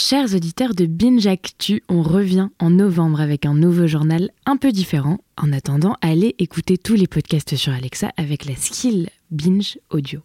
Chers auditeurs de Binge Actu, on revient en novembre avec un nouveau journal un peu différent. En attendant, allez écouter tous les podcasts sur Alexa avec la skill Binge Audio.